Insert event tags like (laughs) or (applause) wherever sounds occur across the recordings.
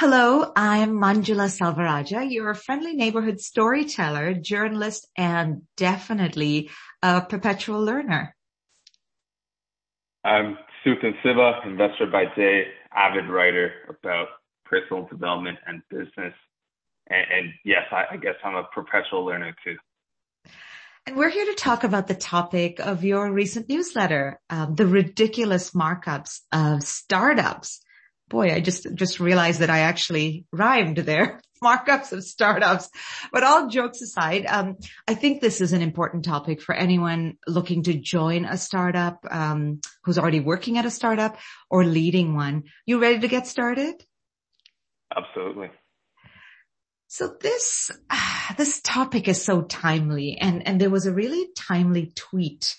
Hello, I'm Manjula Selvarajah, your friendly neighborhood storyteller, journalist, and definitely a perpetual learner. I'm Suthan Siva, investor by day, avid writer about personal development and business. And, and yes, I, I guess I'm a perpetual learner too. And we're here to talk about the topic of your recent newsletter, um, the ridiculous markups of startups boy, I just, just realized that I actually rhymed there. (laughs) Markups of startups. But all jokes aside, um, I think this is an important topic for anyone looking to join a startup, um, who's already working at a startup or leading one. You ready to get started? Absolutely. So this, uh, (sighs) this topic is so timely and, and there was a really timely tweet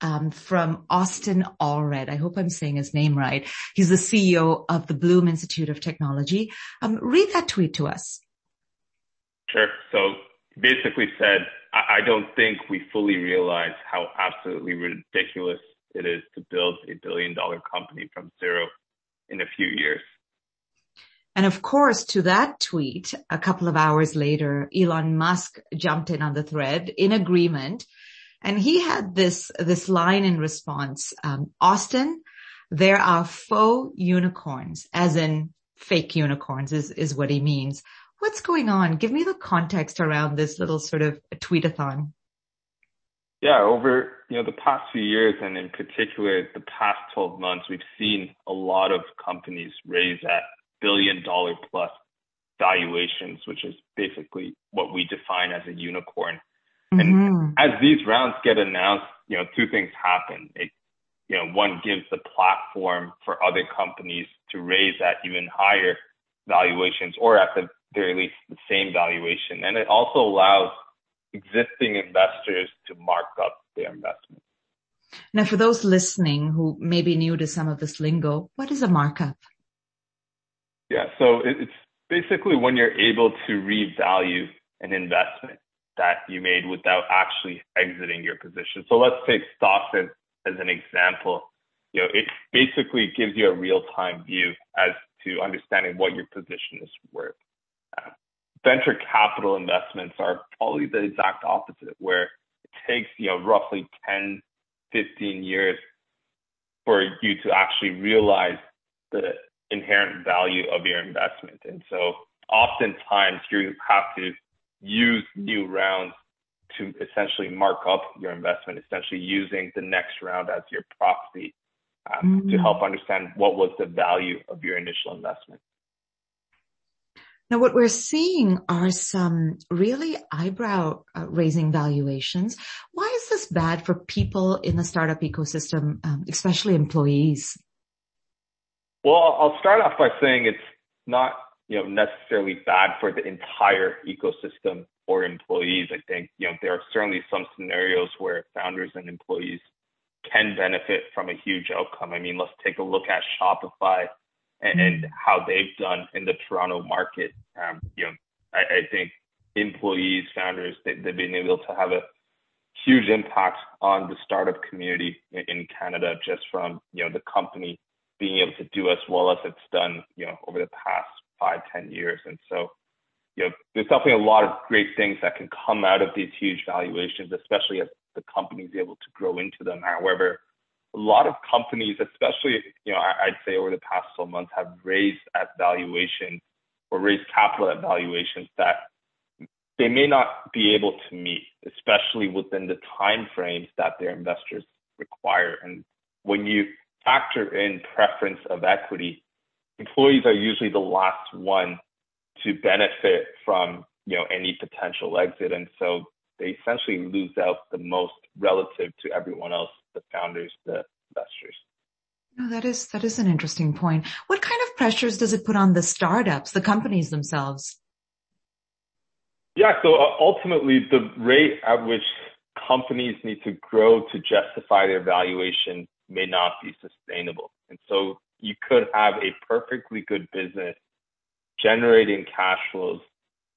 um, from Austin Allred. I hope I'm saying his name right. He's the CEO of the Bloom Institute of Technology. Um, read that tweet to us. Sure. So basically said, I, I don't think we fully realize how absolutely ridiculous it is to build a billion dollar company from zero in a few years. And of course, to that tweet, a couple of hours later, Elon Musk jumped in on the thread in agreement and he had this, this line in response, um, Austin, there are faux unicorns, as in fake unicorns is, is what he means. What's going on? Give me the context around this little sort of tweetathon. Yeah, over you know the past few years, and in particular the past 12 months, we've seen a lot of companies raise at billion dollar plus valuations, which is basically what we define as a unicorn. And mm-hmm. as these rounds get announced, you know, two things happen. It, you know, one gives the platform for other companies to raise at even higher valuations or at the very least the same valuation. And it also allows existing investors to mark up their investment. Now, for those listening who may be new to some of this lingo, what is a markup? Yeah, so it's basically when you're able to revalue an investment that you made without actually exiting your position. So let's take stocks as, as an example. You know, it basically gives you a real-time view as to understanding what your position is worth. Venture capital investments are probably the exact opposite, where it takes you know roughly 10, 15 years for you to actually realize the inherent value of your investment. And so oftentimes you have to use new rounds to essentially mark up your investment, essentially using the next round as your proxy um, mm. to help understand what was the value of your initial investment. Now, what we're seeing are some really eyebrow uh, raising valuations. Why is this bad for people in the startup ecosystem, um, especially employees? Well, I'll start off by saying it's not you know, necessarily bad for the entire ecosystem or employees. I think, you know, there are certainly some scenarios where founders and employees can benefit from a huge outcome. I mean, let's take a look at Shopify and, and how they've done in the Toronto market. Um, you know, I, I think employees, founders, they, they've been able to have a huge impact on the startup community in, in Canada just from, you know, the company being able to do as well as it's done, you know, over the past five, ten years. And so, you know, there's definitely a lot of great things that can come out of these huge valuations, especially as the company is able to grow into them. However, a lot of companies, especially, you know, I'd say over the past 12 months have raised at valuation or raised capital at valuations that they may not be able to meet, especially within the time frames that their investors require. And when you factor in preference of equity, employees are usually the last one to benefit from you know any potential exit, and so they essentially lose out the most relative to everyone else, the founders, the investors. No, that is that is an interesting point. What kind of pressures does it put on the startups, the companies themselves? Yeah, so uh, ultimately, the rate at which companies need to grow to justify their valuation may not be sustainable. And so you could have a perfectly good business generating cash flows,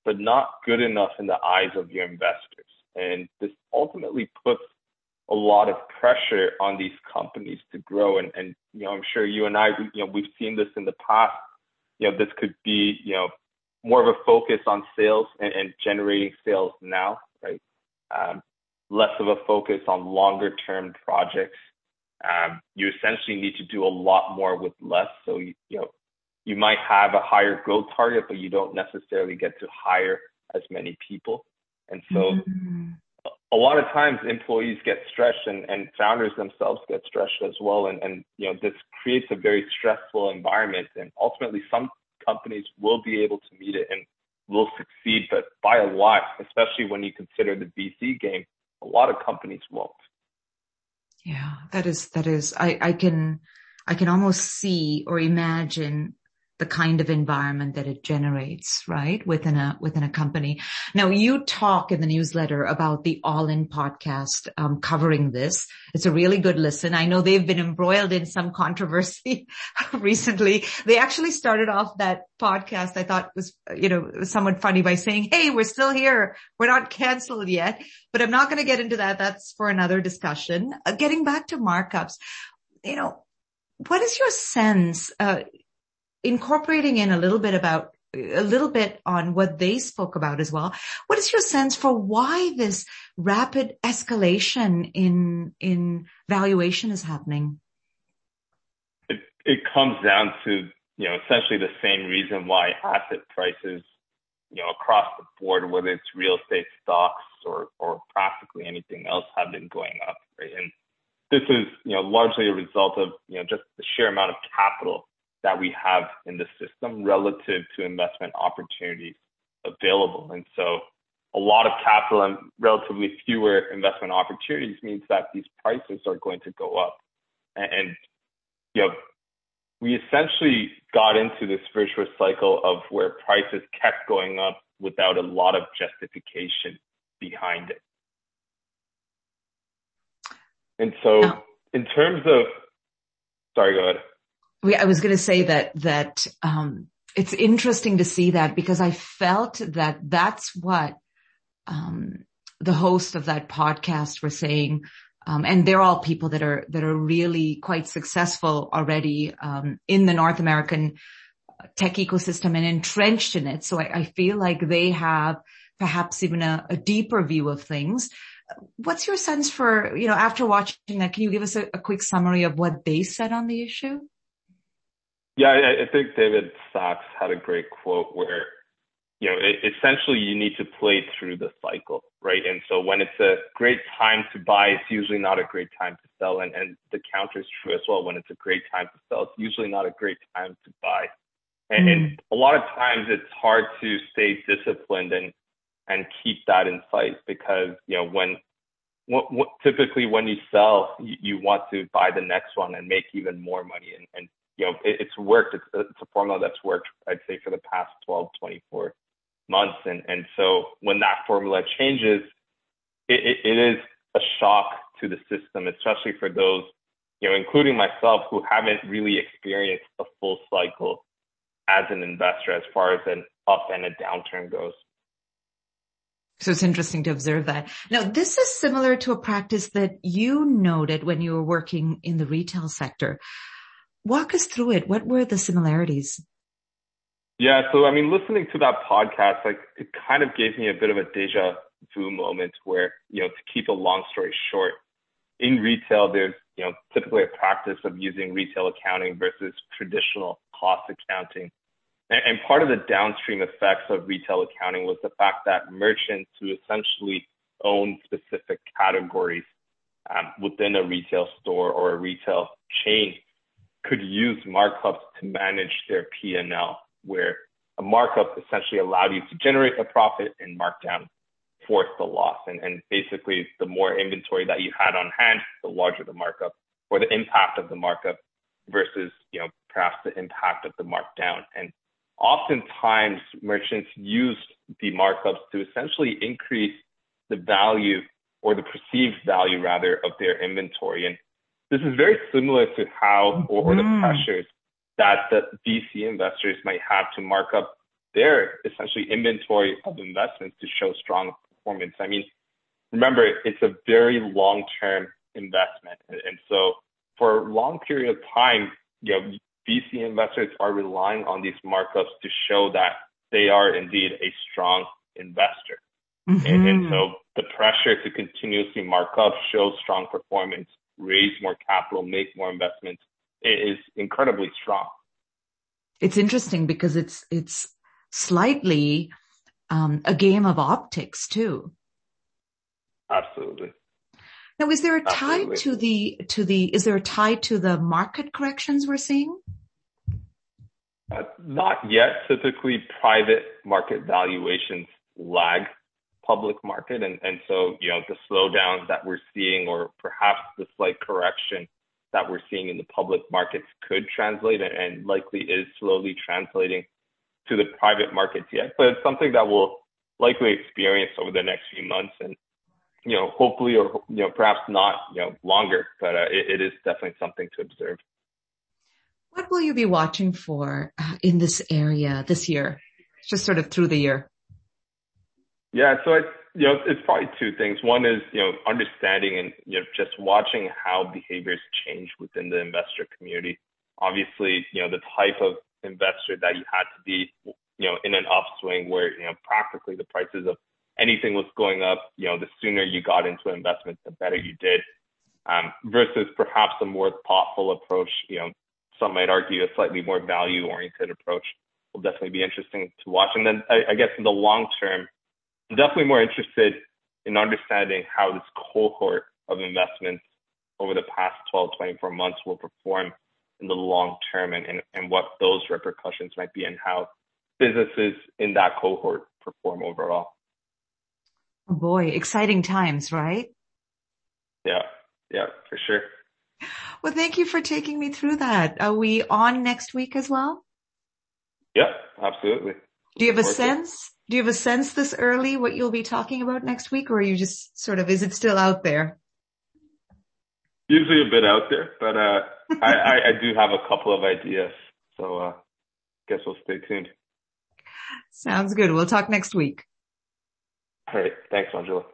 but not good enough in the eyes of your investors. And this ultimately puts a lot of pressure on these companies to grow. And, and you know, I'm sure you and I, you know, we've seen this in the past. you know, this could be, you know, more of a focus on sales and, and generating sales now, right? Um, less of a focus on longer term projects. Um, you essentially need to do a lot more with less. So, you, you know, you might have a higher growth target, but you don't necessarily get to hire as many people. And so mm-hmm. a lot of times employees get stretched and, and founders themselves get stretched as well. And, and, you know, this creates a very stressful environment. And ultimately some companies will be able to meet it and will succeed, but by a lot, especially when you consider the VC game, a lot of companies won't. Yeah, that is, that is, I, I can, I can almost see or imagine the kind of environment that it generates, right? Within a, within a company. Now you talk in the newsletter about the All In podcast, um, covering this. It's a really good listen. I know they've been embroiled in some controversy (laughs) recently. They actually started off that podcast I thought was, you know, somewhat funny by saying, Hey, we're still here. We're not canceled yet, but I'm not going to get into that. That's for another discussion. Uh, getting back to markups, you know, what is your sense? Uh, incorporating in a little bit about a little bit on what they spoke about as well. What is your sense for why this rapid escalation in in valuation is happening? It, it comes down to you know essentially the same reason why asset prices you know across the board, whether it's real estate stocks or or practically anything else, have been going up. Right, and this is you know largely a result of you know just the sheer amount of capital that we have in the system relative to investment opportunities available. And so a lot of capital and relatively fewer investment opportunities means that these prices are going to go up. And, you know, we essentially got into this virtuous cycle of where prices kept going up without a lot of justification behind it. And so in terms of, sorry, go ahead. I was going to say that, that, um, it's interesting to see that because I felt that that's what, um, the host of that podcast were saying. Um, and they're all people that are, that are really quite successful already, um, in the North American tech ecosystem and entrenched in it. So I, I feel like they have perhaps even a, a, deeper view of things. What's your sense for, you know, after watching that, can you give us a, a quick summary of what they said on the issue? Yeah, I, I think David Sacks had a great quote where, you know, it, essentially you need to play through the cycle, right? And so when it's a great time to buy, it's usually not a great time to sell. And, and the counter is true as well. When it's a great time to sell, it's usually not a great time to buy. And, mm. and a lot of times it's hard to stay disciplined and, and keep that in sight because, you know, when, what, what, typically when you sell, you, you, want to buy the next one and make even more money and, and you know, it, it's worked. It's, it's a formula that's worked, I'd say, for the past 12, 24 months. And, and so when that formula changes, it, it, is a shock to the system, especially for those, you know, including myself, who haven't really experienced a full cycle as an investor as far as an up and a downturn goes. So it's interesting to observe that. Now, this is similar to a practice that you noted when you were working in the retail sector walk us through it. What were the similarities? Yeah, so I mean, listening to that podcast, like it kind of gave me a bit of a deja vu moment where, you know, to keep a long story short, in retail, there's, you know, typically a practice of using retail accounting versus traditional cost accounting. And, part of the downstream effects of retail accounting was the fact that merchants who essentially own specific categories um, within a retail store or a retail chain could use markups to manage their P&L, where a markup essentially allowed you to generate a profit and mark down force the loss. And, and basically, the more inventory that you had on hand, the larger the markup or the impact of the markup versus, you know, perhaps the impact of the markdown. And oftentimes merchants used the markups to essentially increase the value or the perceived value rather of their inventory. And this is very similar to how or, the mm. pressures that the VC investors might have to mark up their essentially inventory of investments to show strong performance. I mean, remember, it's a very long-term investment. And, so for a long period of time, you know, VC investors are relying on these markups to show that they are indeed a strong investor. Mm-hmm. And, and, so the pressure to continuously mark up, show strong performance, raise more capital, make more investments is incredibly strong. It's interesting because it's, it's slightly um, a game of optics too. Absolutely. Now, is there a tie Absolutely. to the, to the, is there a tie to the market corrections we're seeing? Uh, not yet. Typically, private market valuations lag public market. And, so, you know, the slowdown that we're seeing or perhaps the slight correction that we're seeing in the public markets could translate and likely is slowly translating to the private markets yet. But it's something that we'll likely experience over the next few months and, you know, hopefully or, you know, perhaps not, you know, longer, but uh, it, it is definitely something to observe. What will you be watching for uh, in this area this year? Just sort of through the year. Yeah, so it's you know it's probably two things. One is you know understanding and you know just watching how behaviors change within the investor community. Obviously, you know the type of investor that you had to be, you know, in an upswing where you know practically the prices of anything was going up. You know, the sooner you got into investment, the better you did. Um, versus perhaps a more thoughtful approach. You know, some might argue a slightly more value oriented approach will definitely be interesting to watch. And then I, I guess in the long term I'm definitely more interested in understanding how this cohort of investments over the past 12, 24 months will perform in the long term and, and, and what those repercussions might be and how businesses in that cohort perform overall. Oh boy, exciting times, right? Yeah, yeah, for sure. Well, thank you for taking me through that. Are we on next week as well? Yeah, absolutely. Do you have a sense? Do you have a sense this early what you'll be talking about next week or are you just sort of, is it still out there? Usually a bit out there, but, uh, (laughs) I, I, I, do have a couple of ideas. So, uh, guess we'll stay tuned. Sounds good. We'll talk next week. All right. Thanks, Manjula.